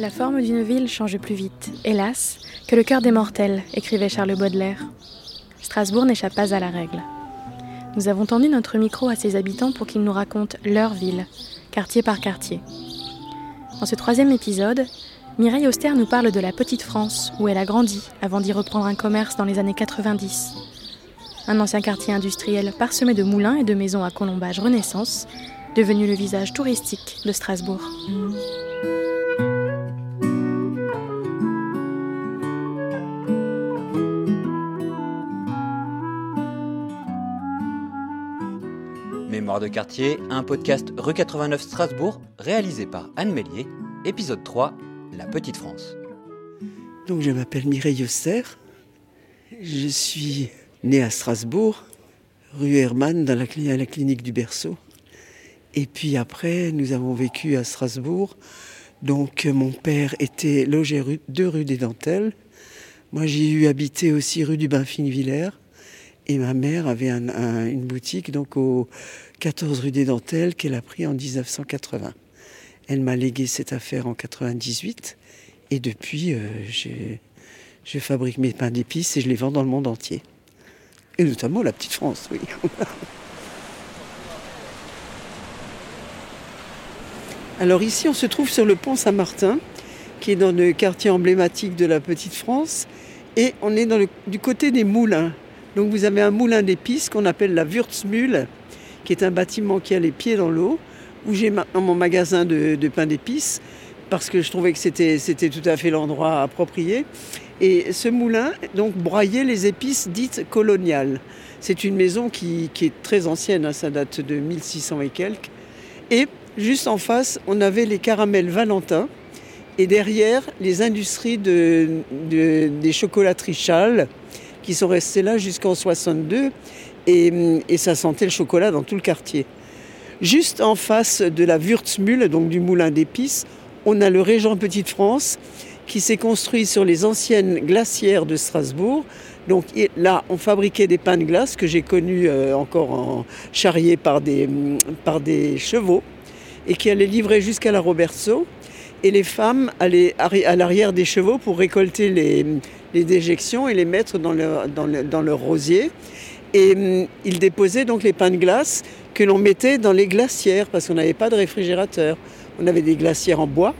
La forme d'une ville change plus vite, hélas, que le cœur des mortels, écrivait Charles Baudelaire. Strasbourg n'échappe pas à la règle. Nous avons tendu notre micro à ses habitants pour qu'ils nous racontent leur ville, quartier par quartier. Dans ce troisième épisode, Mireille Auster nous parle de la petite France, où elle a grandi avant d'y reprendre un commerce dans les années 90. Un ancien quartier industriel parsemé de moulins et de maisons à colombage Renaissance, devenu le visage touristique de Strasbourg. Mémoire de quartier, un podcast Rue 89 Strasbourg, réalisé par Anne Mélier, épisode 3, La Petite France. Donc je m'appelle Mireille Auster, je suis née à Strasbourg, rue Hermann, dans la, à la clinique du berceau. Et puis après, nous avons vécu à Strasbourg. Donc mon père était logé rue, 2 rue des Dentelles. Moi j'ai eu habité aussi rue du Bain-Finvillers. Et ma mère avait une boutique donc au 14 rue des Dentelles qu'elle a pris en 1980. Elle m'a légué cette affaire en 98 et depuis euh, je fabrique mes pains d'épices et je les vends dans le monde entier. Et notamment la petite France, oui. Alors ici, on se trouve sur le pont Saint-Martin, qui est dans le quartier emblématique de la Petite France, et on est dans du côté des moulins. Donc vous avez un moulin d'épices qu'on appelle la Würzmühle, qui est un bâtiment qui a les pieds dans l'eau, où j'ai maintenant mon magasin de, pain d'épices, parce que je trouvais que c'était, tout à fait l'endroit approprié. Et ce moulin, donc, broyait les épices dites coloniales. C'est une maison qui, est très ancienne, hein, ça date de 1600 et quelques. Et juste en face, on avait les caramels Valentin. Et derrière, les industries de, des chocolateries Châle, qui sont restées là jusqu'en 62. Et, et, ça sentait le chocolat dans tout le quartier. Juste en face de la Würzmühle, donc du moulin d'épices, on a le Régent Petite France qui s'est construit sur les anciennes glacières de Strasbourg. Donc là, on fabriquait des pains de glace que j'ai connus euh, encore en charriés par des, par des chevaux et qui allaient livrer jusqu'à la Robertso. Et les femmes allaient à l'arrière des chevaux pour récolter les, les, déjections et les mettre dans leur, dans, dans leur rosier. Et hum, ils déposaient donc les pains de glace que l'on mettait dans les glacières parce qu'on n'avait pas de réfrigérateur. On avait des glacières en bois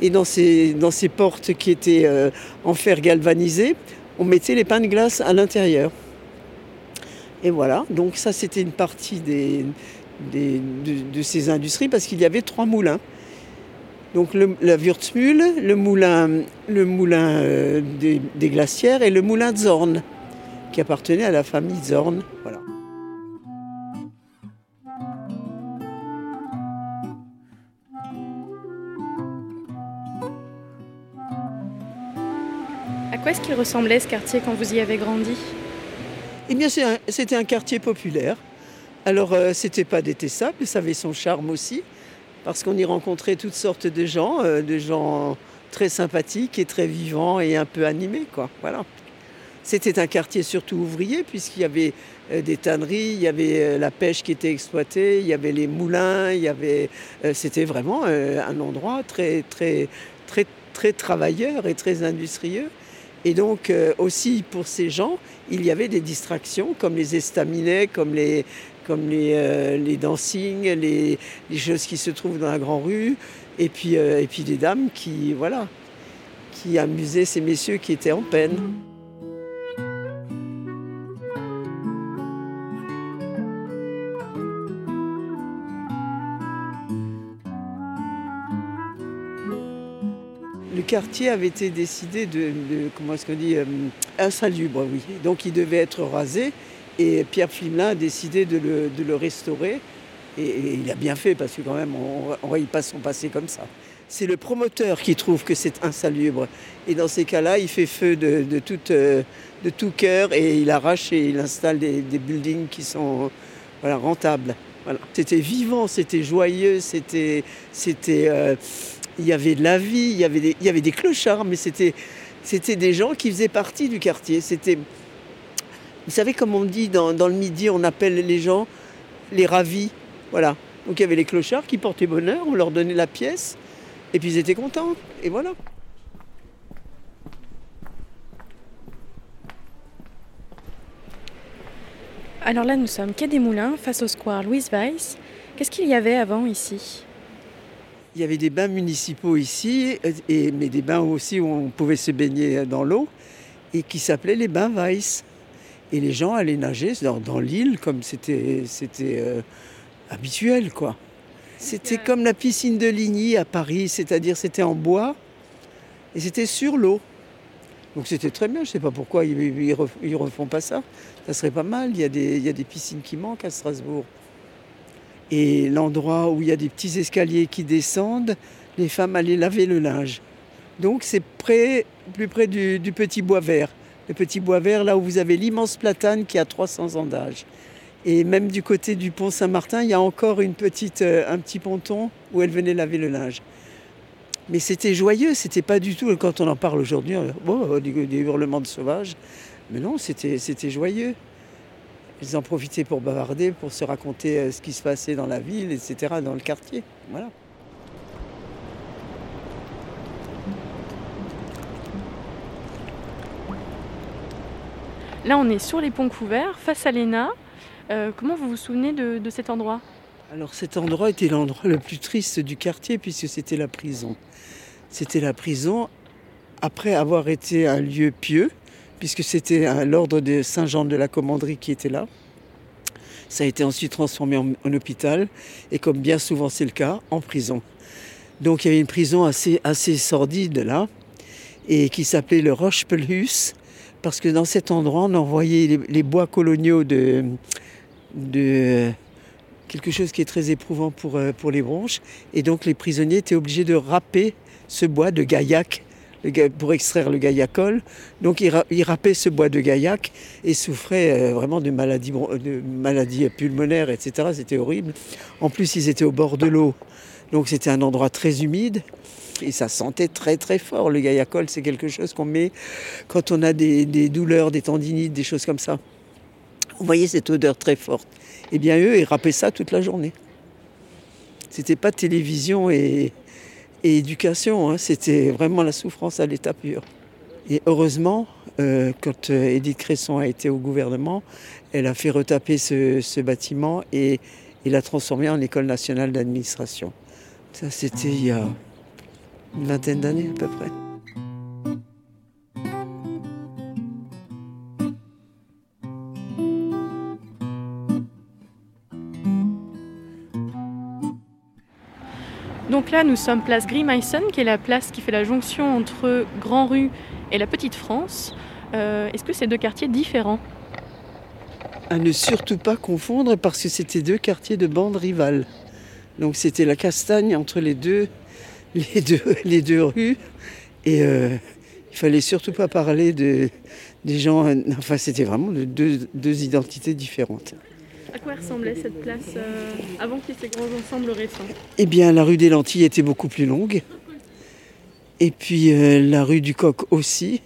et dans ces, dans ces portes qui étaient euh, en fer galvanisé, on mettait les pains de glace à l'intérieur. Et voilà, donc ça c'était une partie des, de, ces industries parce qu'il y avait trois moulins. Donc le, la le moulin, le moulin euh, des, des, glacières et le moulin de Zorn, qui appartenait à la famille Zorn. Voilà. quoi est-ce qu'il ressemblait ce quartier quand vous y avez grandi? Eh bien, c'était un, quartier populaire. Alors, euh, c'était pas détestable, ça avait son charme aussi, parce qu'on y rencontrait toutes sortes de gens, euh, de gens très sympathiques et très vivants et un peu animés, quoi. Voilà. C'était un quartier surtout ouvrier, puisqu'il y avait euh, des tanneries, il y avait la pêche qui était exploitée, il y avait les moulins, il y avait. c'était vraiment un endroit très, très, très, très travailleur et très industrieux. Et donc euh, aussi pour ces gens, il y avait des distractions comme les estaminets, comme les, comme les, euh, les les, les, choses qui se trouvent dans la grande rue, et puis, euh, et puis dames qui, voilà, qui amusaient ces messieurs qui étaient en peine. le quartier avait été décidé de, comment est-ce qu'on dit, euh, insalubre, oui. Donc il devait être rasé et Pierre Flimelin a décidé de le, restaurer. Et, il a bien fait parce que quand même, on ne voit pas son passé comme ça. C'est le promoteur qui trouve que c'est insalubre. Et dans ces cas-là, il fait feu de, de, tout, euh, de tout cœur et il arrache et il installe des, buildings qui sont voilà, rentables. C'était vivant, c'était joyeux, c'était... euh, il y avait de la vie, il y avait des, clochards, mais c'était, c'était des gens qui faisaient partie du quartier. C'était, vous savez, comme on dit dans, le midi, on appelle les gens les ravis. Voilà. Donc il y avait les clochards qui portaient bonheur, on leur donnait la pièce. Et puis ils étaient contents. Et voilà. Alors là, nous sommes quai des Moulins, face au square Louise Weiss. Qu'est-ce qu'il y avait avant ici? Il y avait des bains municipaux ici, et, mais des bains aussi où on pouvait se baigner dans l'eau, et qui s'appelaient les bains Weiss. Et les gens allaient nager dans, dans l'île comme c'était euh, habituel, quoi. C'était comme la piscine de Ligny à Paris, c'est-à-dire c'était en bois et c'était sur l'eau. Donc c'était très bien, je ne sais pas pourquoi ils ne refont pas ça. Ça serait pas mal, il y, a des, il y a des piscines qui manquent à Strasbourg. Et l'endroit où il y a des petits escaliers qui descendent, les femmes allaient laver le linge. Donc c'est près, plus près du, du, petit bois vert. Le petit bois vert, là où vous avez l'immense platane qui a 300 ans d'âge. Et même du côté du pont Saint-Martin, il y a encore euh, un petit ponton où elle venait laver le linge. Mais c'était joyeux, c'était pas du tout, quand on en parle aujourd'hui, oh, des, des, hurlements de sauvages. Mais non, c'était joyeux. Ils en profitaient pour bavarder, pour se raconter euh, ce qui se passait dans la ville, etc., dans le quartier. Voilà. Là, on est sur les ponts couverts, face à l'ENA. Euh, comment vous vous souvenez de, cet endroit? Alors cet endroit était l'endroit le plus triste du quartier puisque c'était la prison. C'était la prison après avoir été un lieu pieux, puisque c'était l'ordre de Saint-Jean de la Commanderie qui était là. Ça a été ensuite transformé en, hôpital et comme bien souvent c'est le cas, en prison. Donc il y avait une prison assez, assez sordide là et qui s'appelait le Roche-Pelhus parce que dans cet endroit on envoyait les, bois coloniaux de, quelque chose qui est très éprouvant pour, euh, les bronches. Et donc les prisonniers étaient obligés de râper ce bois de gaillac pour extraire le gaillacol. Donc ils, râpaient ce bois de gaillac et souffraient euh, vraiment de maladies pulmonaires, etc. C'était horrible. En plus, ils étaient au bord de l'eau. Donc c'était un endroit très humide. Et ça sentait très très fort. Le gaillacol, c'est quelque chose qu'on met quand on a des, douleurs, des tendinites, des choses comme ça. Vous voyez cette odeur très forte. Eh bien, eux, ils râpaient ça toute la journée. C'était pas télévision et, éducation, hein. c'était vraiment la souffrance à l'état pur. Et heureusement, euh, quand euh, Edith Cresson a été au gouvernement, elle a fait retaper ce, ce bâtiment et, et l'a transformé en école nationale d'administration. Ça, c'était il y a une vingtaine d'années à peu près. Donc là, nous sommes place Grimeissen, qui est la place qui fait la jonction entre Grand Rue et la Petite France. Euh, Est-ce que c'est deux quartiers différents? À ne surtout pas confondre parce que c'était deux quartiers de bandes rivales. Donc c'était la castagne entre les deux, les deux, les deux rues. Et euh, il fallait surtout pas parler de, des gens. Enfin, c'était vraiment de deux, deux identités différentes. À quoi ressemblait cette place euh, avant qu'il y ait ces grands ensembles récents? Eh bien, la rue des Lentilles était beaucoup plus longue. Et puis euh, la rue du Coq aussi.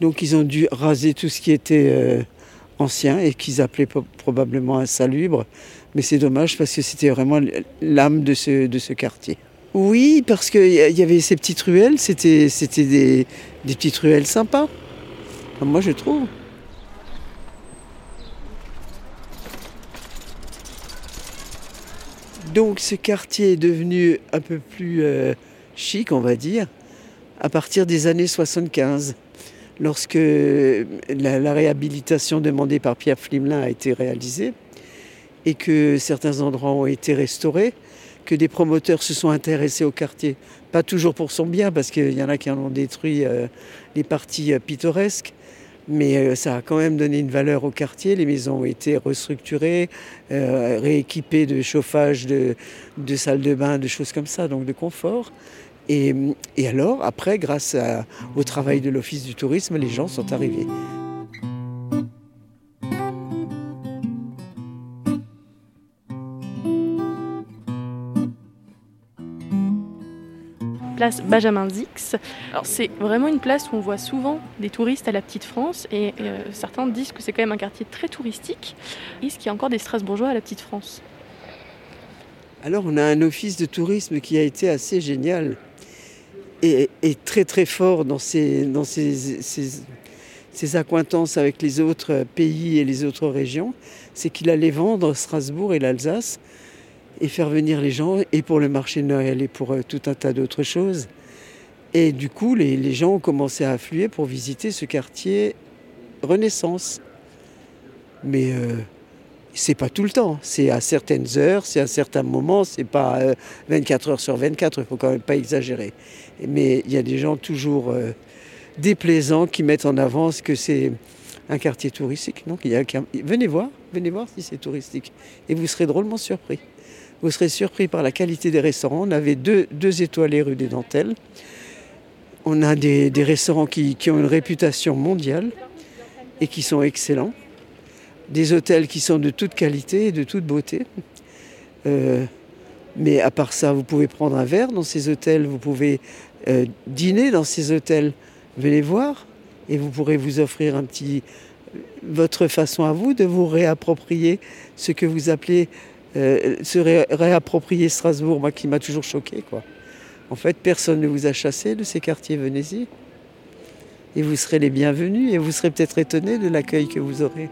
Donc ils ont dû raser tout ce qui était euh, ancien et qu'ils appelaient probablement insalubre. Mais c'est dommage parce que c'était vraiment l'âme de ce, de ce quartier. Oui, parce qu'il y avait ces petites ruelles, c'était des, des petites ruelles sympas. Enfin, moi, je trouve. Donc ce quartier est devenu un peu plus euh, chic, on va dire, à partir des années 75, lorsque la, la réhabilitation demandée par Pierre Flimelin a été réalisée et que certains endroits ont été restaurés, que des promoteurs se sont intéressés au quartier. Pas toujours pour son bien, parce qu'il y en a qui en ont détruit euh, les parties euh, pittoresques, mais euh, ça a quand même donné une valeur au quartier. Les maisons ont été restructurées, euh, rééquipées de chauffage, de, salles de bain, de choses comme ça, donc de confort. Et, alors, après, grâce au travail de l'Office du tourisme, les gens sont arrivés. Place Benjamin Dix. Alors c'est vraiment une place où on voit souvent des touristes à la Petite France et euh, certains disent que c'est quand même un quartier très touristique. Est-ce qu'il y a encore des Strasbourgeois à la Petite France? Alors on a un office de tourisme qui a été assez génial. est, très très fort dans ses, dans ses, accointances avec les autres pays et les autres régions, c'est qu'il allait vendre Strasbourg et l'Alsace et faire venir les gens, et pour le marché de Noël et pour euh, tout un tas d'autres choses. Et du coup, les, gens ont commencé à affluer pour visiter ce quartier Renaissance. Mais euh, c'est pas tout le temps, c'est à certaines heures, c'est à certains moments, c'est pas 24 euh, heures sur 24, il faut quand même pas exagérer. Mais il y a des gens toujours euh, déplaisants qui mettent en avant que c'est un quartier touristique. Donc y a, venez voir, venez voir si c'est touristique. Et vous serez drôlement surpris. Vous serez surpris par la qualité des restaurants. On avait deux, deux rue des Dentelles. On a des, restaurants qui, ont une réputation mondiale et qui sont excellents. Des hôtels qui sont de toute qualité et de toute beauté. Euh, mais à part ça, vous pouvez prendre un verre dans ces hôtels, vous pouvez euh, dîner dans ces hôtels. Venez voir et vous pourrez vous offrir un petit votre façon à vous de vous réapproprier ce que vous appelez euh, se réapproprier Strasbourg, moi qui m'a toujours choqué quoi. En fait, personne ne vous a chassé de ces quartiers, venez-y. Et vous serez les bienvenus et vous serez peut-être étonnés de l'accueil que vous aurez.